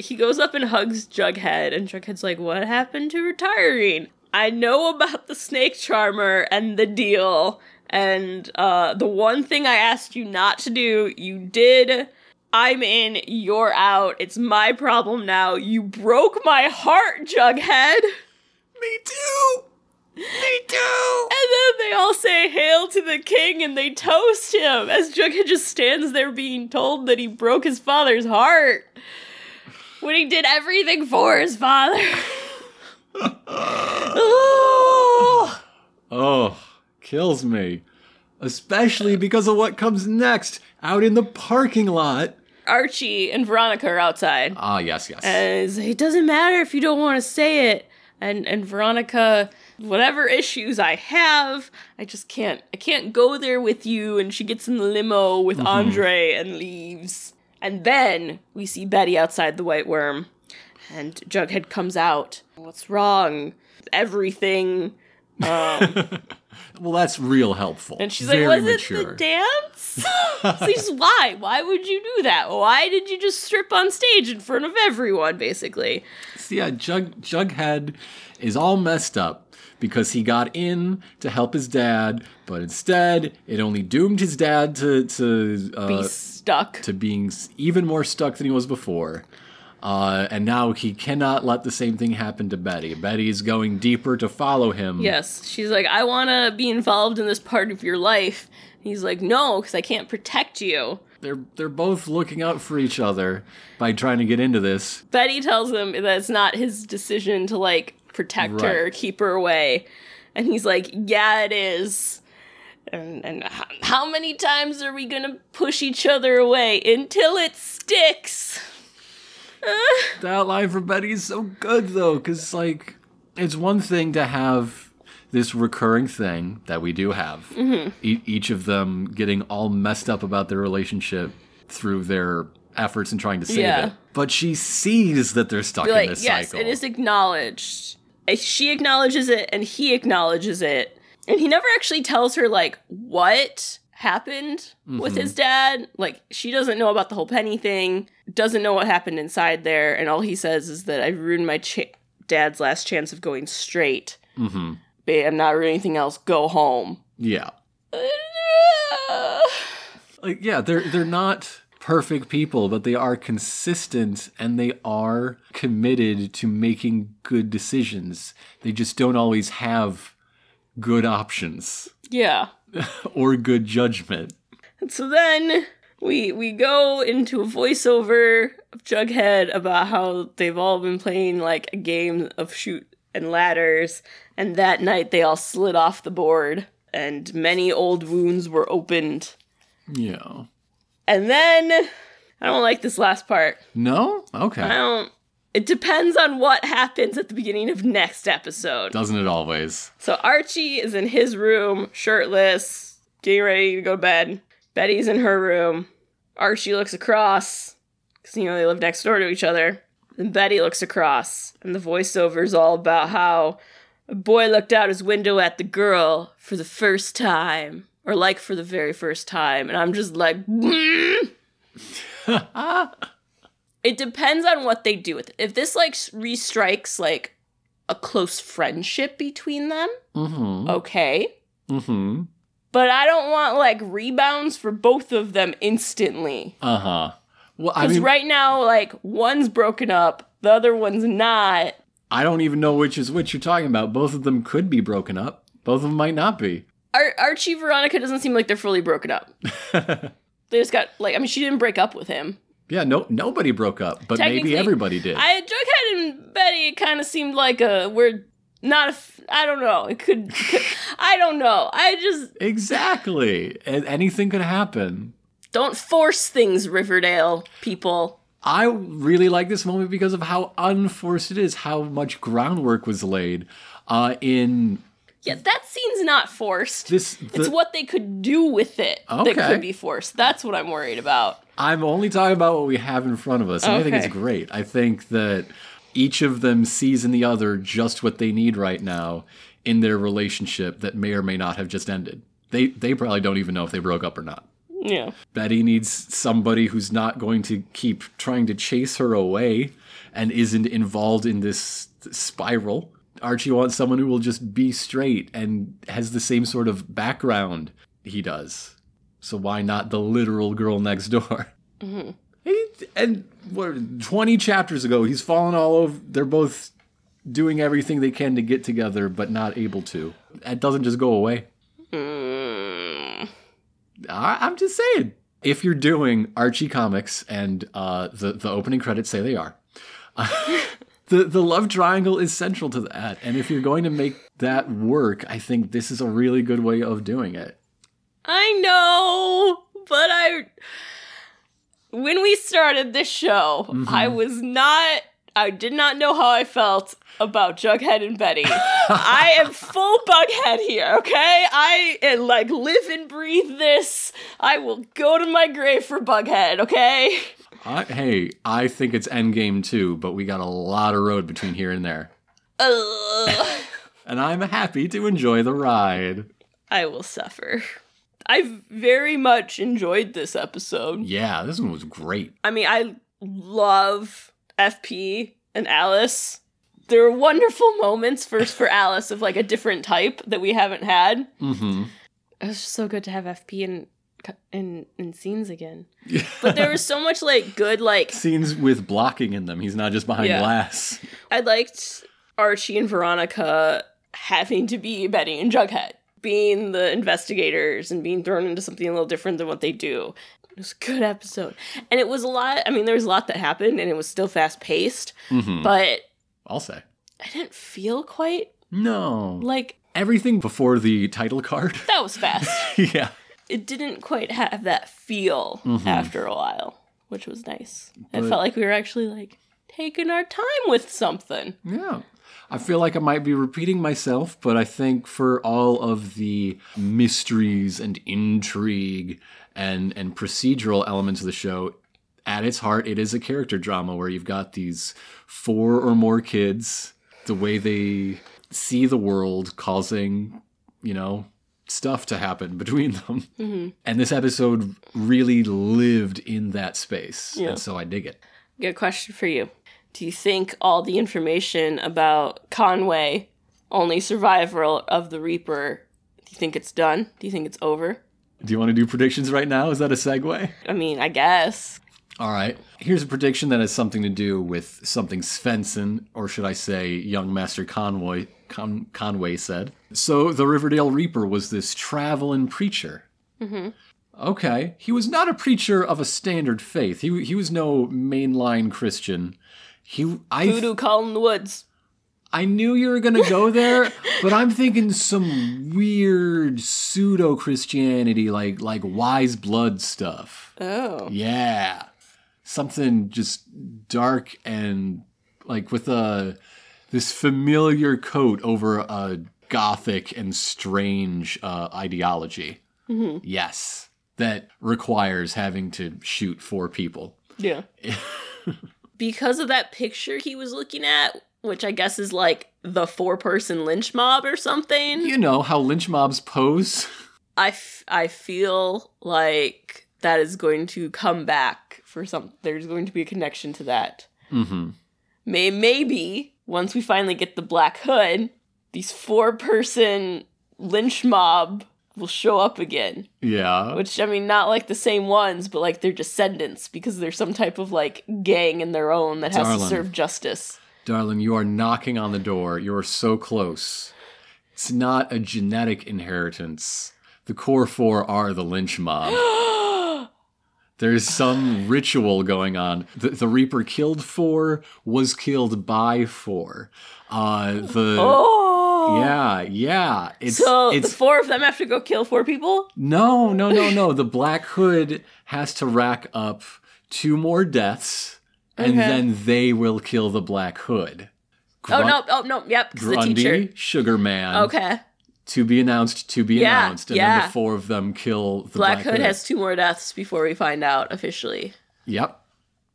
S2: He goes up and hugs Jughead, and Jughead's like, "What happened to retiring?" I know about the snake charmer and the deal, and uh, the one thing I asked you not to do, you did. I'm in, you're out. It's my problem now. You broke my heart, Jughead.
S3: Me too. Me too.
S2: And then they all say hail to the king and they toast him as Jughead just stands there being told that he broke his father's heart when he did everything for his father. Oh.
S3: Oh, kills me. Especially because of what comes next out in the parking lot.
S2: Archie and Veronica are outside.
S3: Ah, yes, yes.
S2: And like, it doesn't matter if you don't want to say it. And and Veronica, whatever issues I have, I just can't I can't go there with you. And she gets in the limo with Andre and leaves. And then we see Betty outside the Whyte Wyrm, and Jughead comes out. What's wrong? Everything.
S3: Um, well, that's real helpful.
S2: And she's
S3: Very
S2: like, "Was
S3: mature.
S2: it the dance?" so he's why? Why would you do that? Why did you just strip on stage in front of everyone? Basically,
S3: So yeah, Jug Jughead is all messed up because he got in to help his dad, but instead it only doomed his dad to to uh,
S2: be stuck.
S3: to being even more stuck than he was before. Uh, and now he cannot let the same thing happen to Betty. Betty is going deeper to follow him.
S2: Yes, she's like, I want to be involved in this part of your life. He's like, no, because I can't protect you.
S3: They're they're both looking out for each other by trying to get into this.
S2: Betty tells him that it's not his decision to like protect her,
S3: Right.
S2: keep her away, and he's like, yeah, it is. And and how many times are we gonna push each other away until it sticks?
S3: That line for Betty is so good though, because like it's one thing to have this recurring thing that we do have, mm-hmm. e- each of them getting all messed up about their relationship through their efforts in trying to save
S2: Yeah.
S3: it. But she sees that they're stuck in
S2: like,
S3: this
S2: yes,
S3: cycle.
S2: it is acknowledged. She acknowledges it, and he acknowledges it, and he never actually tells her like what happened with
S3: Mm-hmm.
S2: his dad. Like she doesn't know about the whole penny thing, doesn't know what happened inside there, and all he says is that I ruined my ch- dad's last chance of going straight.
S3: Mm-hmm.
S2: Babe, I'm not ruining anything else. Go home.
S3: Yeah. Like yeah, they're they're not perfect people, but they are consistent and they are committed to making good decisions. They just don't always have good options
S2: yeah.
S3: or good judgment.
S2: And so then we we go into a voiceover of Jughead about how they've all been playing like a game of shoot and ladders, and that night they all slid off the board, and many old wounds were opened.
S3: Yeah.
S2: And then I don't like this last part.
S3: No? Okay.
S2: I don't. It depends on what happens at the beginning of next episode.
S3: Doesn't it always?
S2: So Archie is in his room, shirtless, getting ready to go to bed. Betty's in her room. Archie looks across, because, you know, they live next door to each other. And Betty looks across, and the voiceover is all about how a boy looked out his window at the girl for the first time, or like for the very first time. And I'm just like, "Mm." it depends on what they do with it. If this like restrikes like a close friendship between them,
S3: Mm-hmm.
S2: okay.
S3: Mm-hmm.
S2: But I don't want like rebounds for both of them instantly.
S3: Uh-huh. Well, I
S2: Because
S3: mean,
S2: right now, like one's broken up, the other one's not.
S3: I don't even know which is which you're talking about. Both of them could be broken up. Both of them might not be.
S2: Ar- Archie Veronica doesn't seem like they're fully broken up. they just got like I mean she didn't break up with him.
S3: Yeah, no, nobody broke up, but maybe everybody did.
S2: I Jughead and Betty it kind of seemed like a we're not a f- I don't know. It could, could I don't know. I just
S3: exactly. Anything could happen.
S2: don't force things Riverdale people.
S3: I really like this moment because of how unforced it is, how much groundwork was laid uh, in
S2: Yeah, that scene's not forced.
S3: this.
S2: It's what they could do with it
S3: Okay.
S2: that could be forced. That's what I'm worried about.
S3: I'm only talking about what we have in front of us, and I think it's great. I think that each of them sees in the other just what they need right now in their relationship that may or may not have just ended. They they probably don't even know if they broke up or not.
S2: Yeah.
S3: Betty needs somebody who's not going to keep trying to chase her away and isn't involved in this spiral. Archie wants someone who will just be straight and has the same sort of background he does. So why not the literal girl next door? He- and what, 20 chapters ago, he's fallen all over. They're both doing everything they can to get together, but not able to. That doesn't just go away.
S2: Mm,
S3: I, I'm just saying. If you're doing Archie comics and uh, the the opening credits say they are, the the love triangle is central to that. And if you're going to make that work, I think this is a really good way of doing it.
S2: I know, but I. When we started this show, I was not. I did not know how I felt about Jughead and Betty. I am full Bughead here, okay? I uh, like live and breathe this. I will go to my grave for Bughead, okay?
S3: I, hey, I think it's Endgame too, but we got a lot of road between here and there. And I'm happy to enjoy the ride.
S2: I will suffer. I've very much enjoyed this episode.
S3: Yeah, this one was great.
S2: I mean, I love FP and Alice. There are wonderful moments first for Alice of like a different type that we haven't had.
S3: Mm-hmm.
S2: It was just so good to have FP in in in scenes again. But there was so much like good like
S3: Scenes with blocking in them. He's not just behind
S2: Yeah.
S3: glass.
S2: I liked Archie and Veronica having to be Betty and Jughead, being the investigators and being thrown into something a little different than what they do. It was a good episode. And it was a lot, I mean, there was a lot that happened and it was still fast paced,
S3: Mm-hmm.
S2: but
S3: I'll say.
S2: I didn't feel quite
S3: No.
S2: like
S3: Everything before the title card.
S2: that was fast.
S3: yeah.
S2: It didn't quite have that feel mm-hmm. after a while, which was nice. it felt like we were actually like taking our time with something.
S3: Yeah. I feel like I might be repeating myself, but I think for all of the mysteries and intrigue and and procedural elements of the show, at its heart, it is a character drama where you've got these four or more kids, the way they see the world causing, you know, stuff to happen between them. Mm-hmm. And this episode really lived in that space.
S2: Yeah.
S3: And so I dig it.
S2: Good question for you. Do you think all the information about Conway, only survivor of the Reaper, do you think it's done? Do you think it's over?
S3: Do you want to do predictions right now? Is that a segue?
S2: I mean, I guess.
S3: All right. Here's a prediction that has something to do with something Svenson, or should I say, young Master Conway, Con- Conway said. So the Riverdale Reaper was this traveling preacher. Mm-hmm. Okay. He was not a preacher of a standard faith. He he was no mainline Christian. He I
S2: Voodoo call in the woods.
S3: I knew you were gonna go there, but I'm thinking some weird pseudo Christianity, like like wise blood stuff.
S2: Oh.
S3: Yeah, something just dark and like with a this familiar coat over a gothic and strange uh, ideology. Yes, that requires having to shoot four people.
S2: Yeah. because of that picture he was looking at, which I guess is like the four person lynch mob or something,
S3: You know how lynch mobs pose.
S2: I, f- I feel like that is going to come back for some. There's going to be a connection to that.
S3: Mm-hmm.
S2: May- maybe once we finally get the Black Hood, these four person lynch mob will show up again.
S3: Yeah.
S2: Which, I mean, not like the same ones, but like their descendants, because there's some type of like gang in their own that has
S3: Darling.
S2: to serve justice.
S3: Darling, you are knocking on the door. You are so close. It's not a genetic inheritance. The core four are the lynch mob. There's some ritual going on. The, the Reaper killed four, was killed by four. Uh, the
S2: Oh!
S3: yeah, yeah. It's
S2: So
S3: it's
S2: the four of them have to go kill four people?
S3: no, no, no, no. The Black Hood has to rack up two more deaths, and
S2: Okay.
S3: then they will kill the Black Hood.
S2: Oh, no, oh, no, yep, 'cause the
S3: Grundy,
S2: teacher.
S3: Sugar Man.
S2: Okay.
S3: To be announced, to be
S2: Yeah,
S3: announced. And
S2: yeah.
S3: then the four of them kill the
S2: Black,
S3: Black,
S2: Hood has two more deaths before we find out officially.
S3: Yep.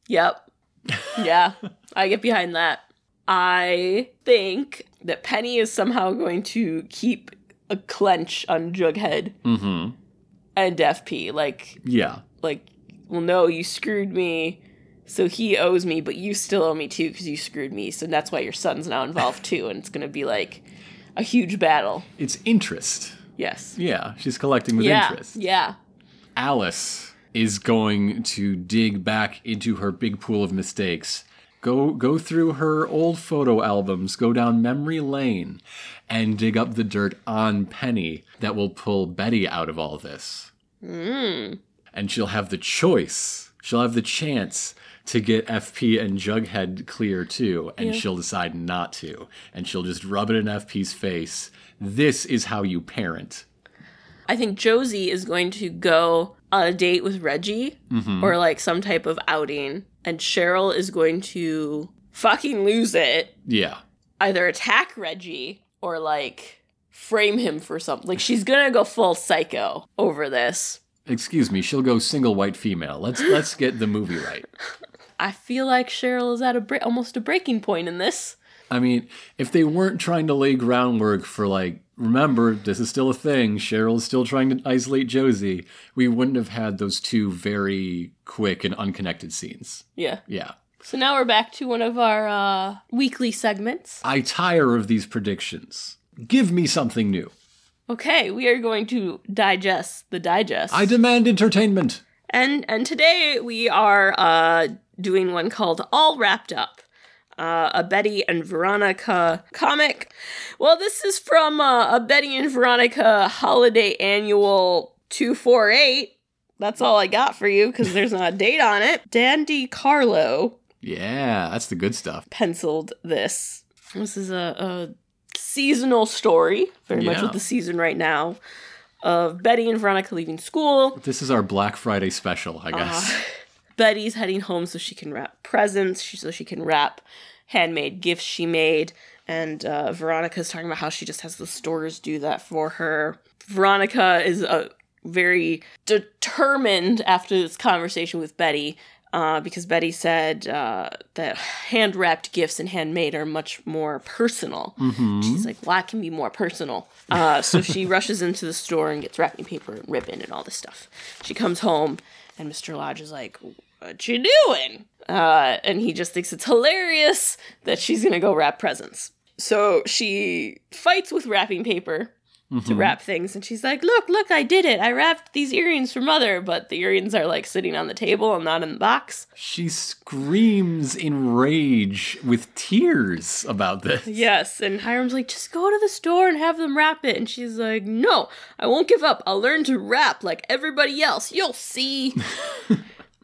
S2: Yep. yeah, I get behind that. I think that Penny is somehow going to keep a clench on Jughead
S3: Mm-hmm.
S2: and FP. Like,
S3: Yeah.
S2: like, well, no, you screwed me, so he owes me, but you still owe me too because you screwed me. So that's why your son's now involved too, and it's gonna be like a huge battle.
S3: It's interest.
S2: Yes.
S3: Yeah. She's collecting with
S2: yeah.
S3: interest.
S2: Yeah.
S3: Alice is going to dig back into her big pool of mistakes. Go go through her old photo albums, go down memory lane, and dig up the dirt on Penny that will pull Betty out of all this.
S2: Mm.
S3: And she'll have the choice. She'll have the chance to get FP and Jughead clear too, and
S2: Yeah.
S3: she'll decide not to. And she'll just rub it in FP's face. This is how you parent.
S2: I think Josie is going to go on a date with Reggie mm-hmm. or like some type of outing, and Cheryl is going to fucking lose it,
S3: Yeah.
S2: either attack Reggie or like frame him for something. Like she's gonna go full psycho over this.
S3: Excuse me, she'll go single white female. Let's let's get the movie right.
S2: I feel like Cheryl is at a bre- almost a breaking point in this.
S3: I mean, if they weren't trying to lay groundwork for like, remember, this is still a thing. Cheryl's still trying to isolate Josie. We wouldn't have had those two very quick and unconnected scenes.
S2: Yeah.
S3: Yeah.
S2: So now we're back to one of our uh, weekly segments.
S3: I tire of these predictions. Give me something new.
S2: Okay, we are going to digest the digest.
S3: I demand entertainment.
S2: And and today we are uh, doing one called All Wrapped Up, uh, a Betty and Veronica comic. Well, this is from uh, a Betty and Veronica Holiday Annual two four eight. That's all I got for you because there's not a date on it. Dan DeCarlo
S3: Yeah, that's the good stuff.
S2: penciled this. This is a, a seasonal story, very much with the season right now, of Betty and Veronica leaving school.
S3: This is our Black Friday special, I guess.
S2: Uh, Betty's heading home so she can wrap presents, so she can wrap handmade gifts she made. And uh, Veronica's talking about how she just has the stores do that for her. Veronica is a very determined after this conversation with Betty uh, because Betty said uh, that hand wrapped gifts and handmade are much more personal. She's like, well, that can be more personal. Uh, so she rushes into the store and gets wrapping paper and ribbon and all this stuff. She comes home and Mr. Lodge is like, what you doing? Uh, and he just thinks it's hilarious that she's gonna go wrap presents. So she fights with wrapping paper to wrap things, and she's like, "Look, look, I did it! I wrapped these earrings for mother." But the earrings are like sitting on the table and not in the box.
S3: She screams in rage with tears about this.
S2: Yes, and Hiram's like, "Just go to the store and have them wrap it," and she's like, "No, I won't give up. I'll learn to wrap like everybody else. You'll see."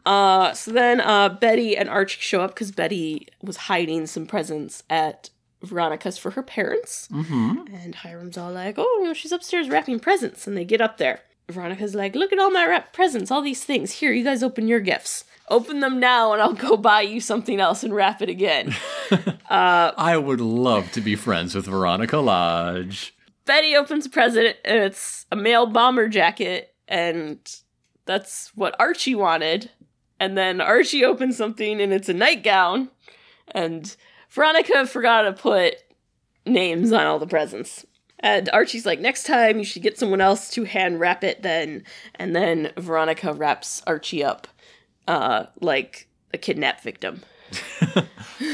S2: Uh, so then uh, Betty and Archie show up because Betty was hiding some presents at Veronica's for her parents. Mm-hmm. And Hiram's all like, oh, you know, she's upstairs wrapping presents. And they get up there. Veronica's like, look at all my wrapped presents, all these things. Here, you guys open your gifts. Open them now, and I'll go buy you something else and wrap it again.
S3: I would love to be friends with Veronica Lodge.
S2: Betty opens a present, and it's a male bomber jacket, and that's what Archie wanted. And then Archie opens something, and it's a nightgown, and Veronica forgot to put names on all the presents. And Archie's like, next time you should get someone else to hand wrap it then. And then Veronica wraps Archie up uh, like a kidnap victim.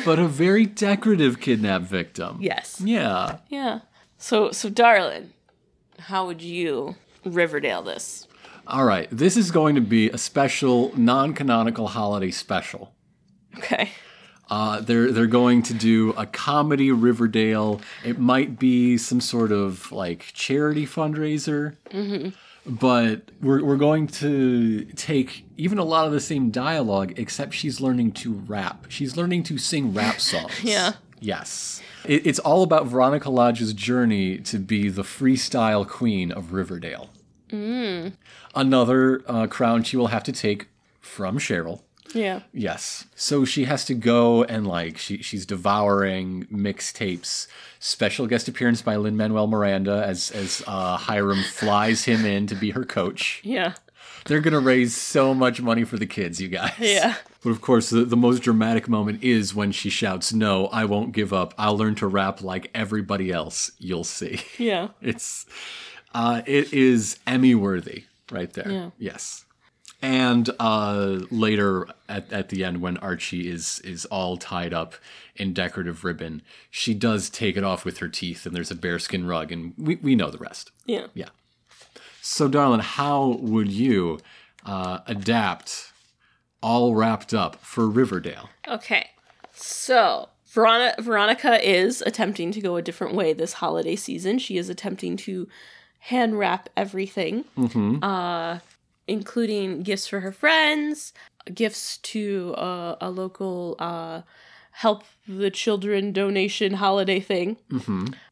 S3: But a very decorative kidnap victim.
S2: Yes.
S3: Yeah.
S2: Yeah. So, so darling, how would you Riverdale this?
S3: All right. This is going to be a special, non canonical holiday special.
S2: Okay.
S3: Uh, they're they're going to do a comedy Riverdale. It might be some sort of like charity fundraiser, but we're we're going to take even a lot of the same dialogue, except she's learning to rap. She's learning to sing rap songs.
S2: Yeah.
S3: Yes. It, it's all about Veronica Lodge's journey to be the freestyle queen of Riverdale. Another uh, crown she will have to take from Cheryl.
S2: Yeah.
S3: Yes. So she has to go and like she she's devouring mixtapes. Special guest appearance by Lin Manuel Miranda as as uh, Hiram flies him in to be her coach.
S2: Yeah.
S3: They're gonna raise so much money for the kids, you guys.
S2: Yeah.
S3: But of course, the, the most dramatic moment is when she shouts, "No, I won't give up. I'll learn to rap like everybody else. You'll see."
S2: Yeah.
S3: It's uh, it is Emmy worthy right there.
S2: Yeah.
S3: Yes. And uh, later at, at the end, when Archie is is all tied up in decorative ribbon, she does take it off with her teeth, and there's a bearskin rug, and we, we know the rest.
S2: Yeah.
S3: Yeah. So, darling, how would you uh, adapt all wrapped up for Riverdale?
S2: Okay. So, Veronica, Veronica is attempting to go a different way this holiday season. She is attempting to hand wrap everything, uh, including gifts for her friends, gifts to uh, a local uh, help the children donation holiday thing.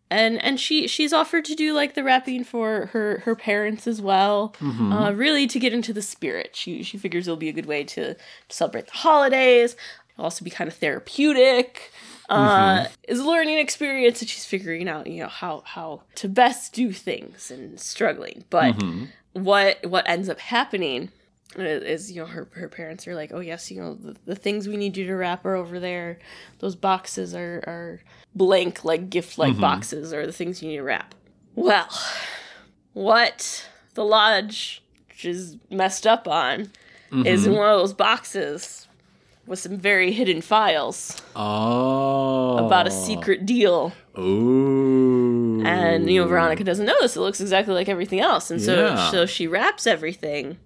S2: And and she she's offered to do like the wrapping for her her parents as well, uh, really to get into the spirit. She she figures it'll be a good way to, to celebrate the holidays. It'll also be kind of therapeutic. Uh, Is a learning experience that she's figuring out, you know, how how to best do things and struggling. But what what ends up happening is, you know her her parents are like, oh yes, you know the, the things we need you to wrap are over there. Those boxes are are blank like gift like mm-hmm. boxes are the things you need to wrap. Well, what the lodge is messed up on is mm-hmm. in one of those boxes with some very hidden files
S3: Oh.
S2: about a secret deal.
S3: Ooh.
S2: And you know Veronica doesn't know this. It looks exactly like everything else, and so
S3: Yeah.
S2: so she wraps everything,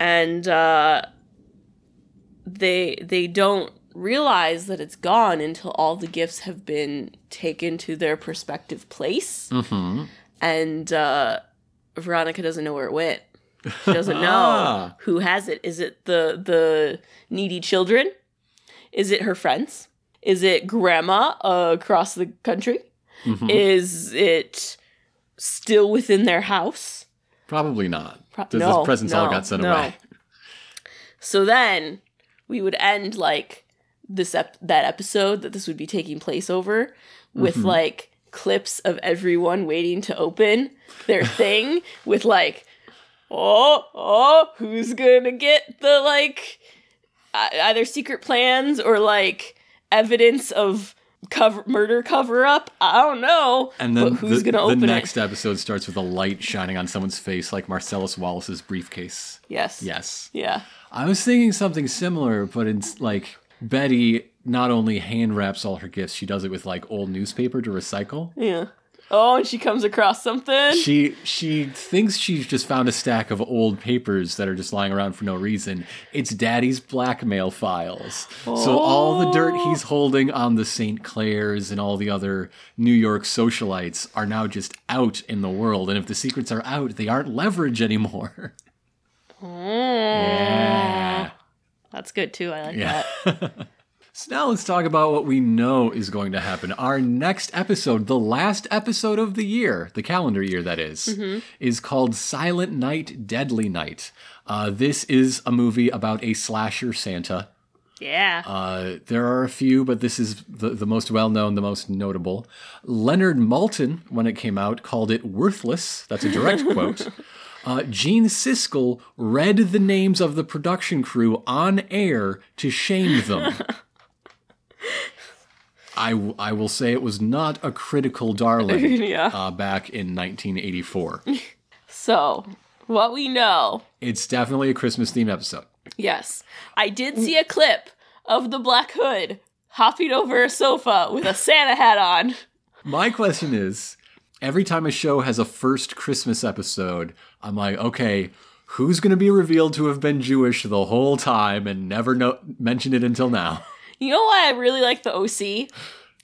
S2: and uh, they they don't realize that it's gone until all the gifts have been taken to their prospective place,
S3: Mm-hmm.
S2: and uh, Veronica doesn't know where it went. She doesn't know
S3: Ah.
S2: who has it. Is it the the needy children? Is it her friends? Is it grandma uh, across the country?
S3: Mm-hmm.
S2: Is it still within their house?
S3: Probably not.
S2: Pro-
S3: Those
S2: no,
S3: presents all got sent
S2: no.
S3: away.
S2: So then we would end like this ep- that episode that this would be taking place over with
S3: Mm-hmm.
S2: like clips of everyone waiting to open their thing with like oh oh who's gonna get the like either secret plans or like evidence of cover murder cover up i don't know
S3: And then
S2: but who's
S3: the,
S2: gonna open the
S3: next
S2: it
S3: episode starts with a light shining on someone's face, like Marcellus Wallace's briefcase.
S2: yes
S3: Yes.
S2: yeah
S3: I was thinking something similar, but it's like Betty not only hand wraps all her gifts, she does it with like old newspaper to recycle.
S2: yeah Oh, and she comes across something.
S3: She she thinks she's just found a stack of old papers that are just lying around for no reason. It's Daddy's blackmail files. So all the dirt oh. he's holding on the St. Clairs and all the other New York socialites are now just out in the world. And if the secrets are out, they aren't leverage anymore. Oh. Yeah.
S2: That's good too. I like
S3: Yeah.
S2: that.
S3: So now let's talk about what we know is going to happen. Our next episode, the last episode of the year, the calendar year that is, is called Silent Night, Deadly Night. Uh, this is a movie about a slasher Santa.
S2: Yeah.
S3: Uh, there are a few, but this is the, the most well known, the most notable. Leonard Maltin, when it came out, called it worthless. That's a direct quote. Uh, Gene Siskel read the names of the production crew on air to shame them. I, w- I will say it was not a critical darling
S2: Yeah.
S3: uh, back in 1984.
S2: so, what we know,
S3: it's definitely a Christmas themed episode.
S2: yes, I did see a clip of the Black Hood hopping over a sofa with a Santa hat on.
S3: My question is every time a show has a first Christmas episode, I'm like, okay, who's going to be revealed to have been Jewish the whole time and never no- mentioned it until now?
S2: You know why I really like the OC?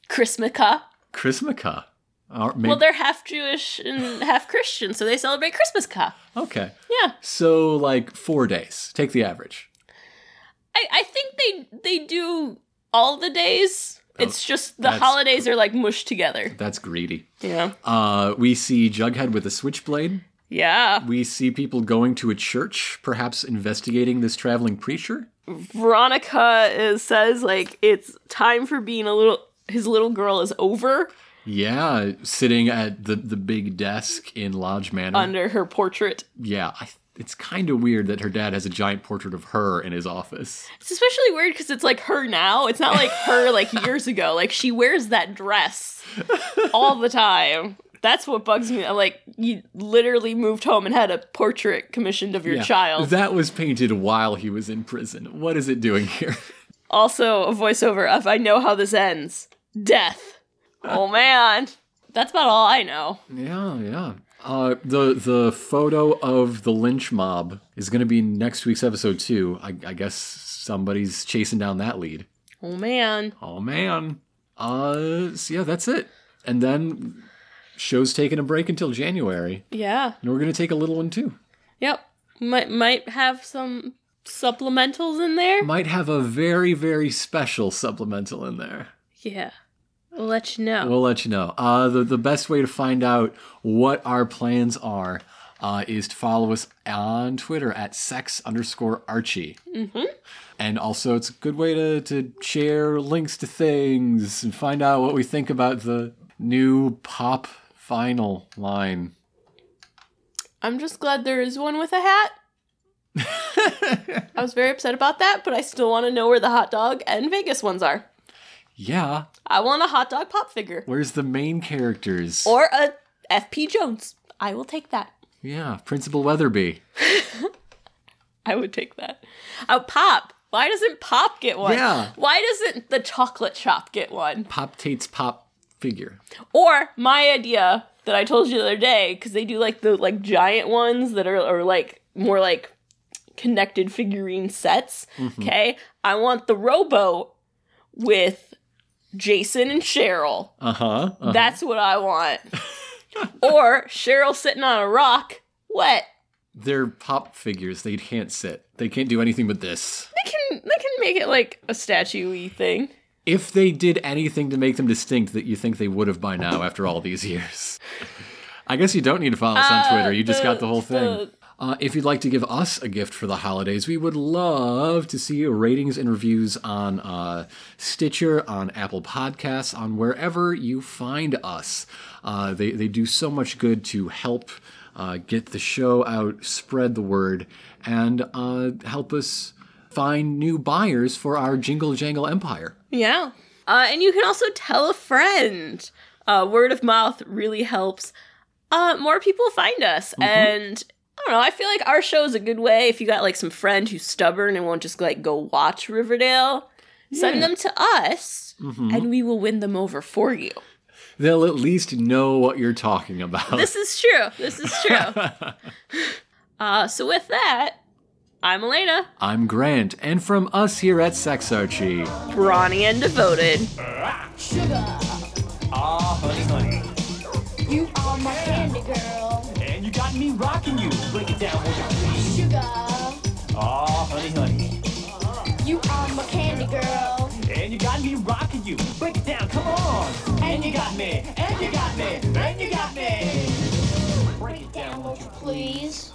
S2: Chrismukkah.
S3: Chrismukkah. Or maybe,
S2: Well, they're half Jewish and half Christian, so they celebrate Christmasca.
S3: okay.
S2: Yeah.
S3: So, like, four days. Take the average.
S2: I, I think they they do all the days. It's just the holidays are like mushed together.
S3: That's greedy.
S2: Yeah.
S3: Uh, we see Jughead with a switchblade.
S2: Yeah.
S3: We see people going to a church, perhaps investigating this traveling preacher.
S2: Veronica is says like it's time for being a little his little girl is over
S3: Yeah, sitting at the, the big desk in Lodge Manor.
S2: under her portrait.
S3: yeah, I, it's kind of weird that her dad has a giant portrait of her in his office.
S2: It's especially weird because it's like her now. It's not like her like years ago. Like she wears that dress all the time. That's what bugs me. Like you literally moved home and had a portrait commissioned of your
S3: Yeah,
S2: child.
S3: That was painted while he was in prison. What is it doing here?
S2: also a voiceover of I know how this ends. Death. Oh man. That's about all I know.
S3: yeah, yeah. Uh, the the photo of the lynch mob is going to be next week's episode too. I, I guess somebody's chasing down that lead.
S2: Oh man.
S3: Oh man. Uh, so yeah, that's it. And then show's taking a break until January,
S2: Yeah.
S3: and we're going to take a little one too.
S2: Yep. Might might have some supplementals in there.
S3: Might have a very very special supplemental in there.
S2: Yeah. We'll let you know.
S3: We'll let you know. Uh, the, the best way to find out what our plans are uh, is to follow us on Twitter at sex underscore Archie. Mm-hmm. And also, it's a good way to, to share links to things and find out what we think about the new pop vinyl line.
S2: I'm just glad there is one with a hat. I was very upset about that, but I still want to know where the hot dog and Vegas ones are.
S3: Yeah,
S2: I want a hot dog pop figure
S3: where's the main characters?
S2: or a FP Jones. I will take that.
S3: yeah, Principal Weatherby.
S2: I would take that. Oh, Pop. Why doesn't Pop get one?
S3: Yeah.
S2: Why doesn't the chocolate shop get one?
S3: Pop Tate's pop figure.
S2: Or my idea that I told you the other day, because they do like the like giant ones that are or like more like connected figurine sets. Okay, I want the Robo with Jason and Cheryl.
S3: Uh huh.
S2: That's what I want. or Cheryl sitting on a rock, wet.
S3: They're pop figures. They can't sit. They can't do anything but this.
S2: They can they can make it like a statue-y thing.
S3: If they did anything to make them distinct that you think they would have by now after all these years. I guess you don't need to follow us on
S2: Uh,
S3: Twitter. You just got the whole thing. Uh, if you'd like to give us a gift for the holidays, we would love to see your ratings and reviews on uh, Stitcher, on Apple Podcasts, on wherever you find us. Uh, they, they do so much good to help uh, get the show out, spread the word, and uh, help us find new buyers for our Jingle Jangle empire.
S2: Yeah. Uh, and you can also tell a friend. Uh, word of mouth really helps uh, more people find us. And I don't know, I feel like our show is a good way if you got like some friend who's stubborn and won't just like go watch Riverdale, send them to us and we will win them over for you.
S4: they'll at least know what you're talking about.
S2: This is true. This is true. uh, so with that, I'm Elena.
S4: I'm Grant, and from us here at Sexarchy,
S2: Brawny and Devoted.
S5: Sugar.
S3: Ah, honey, honey.
S5: You are my candy girl.
S3: And you got me rocking you. Break it down, won't you?
S5: Sugar.
S3: Ah, honey, honey.
S5: You are my candy girl.
S3: And you got me rocking you. Break it down, come on. And you got me, and you got me, and you got me. Break it down, won't you please?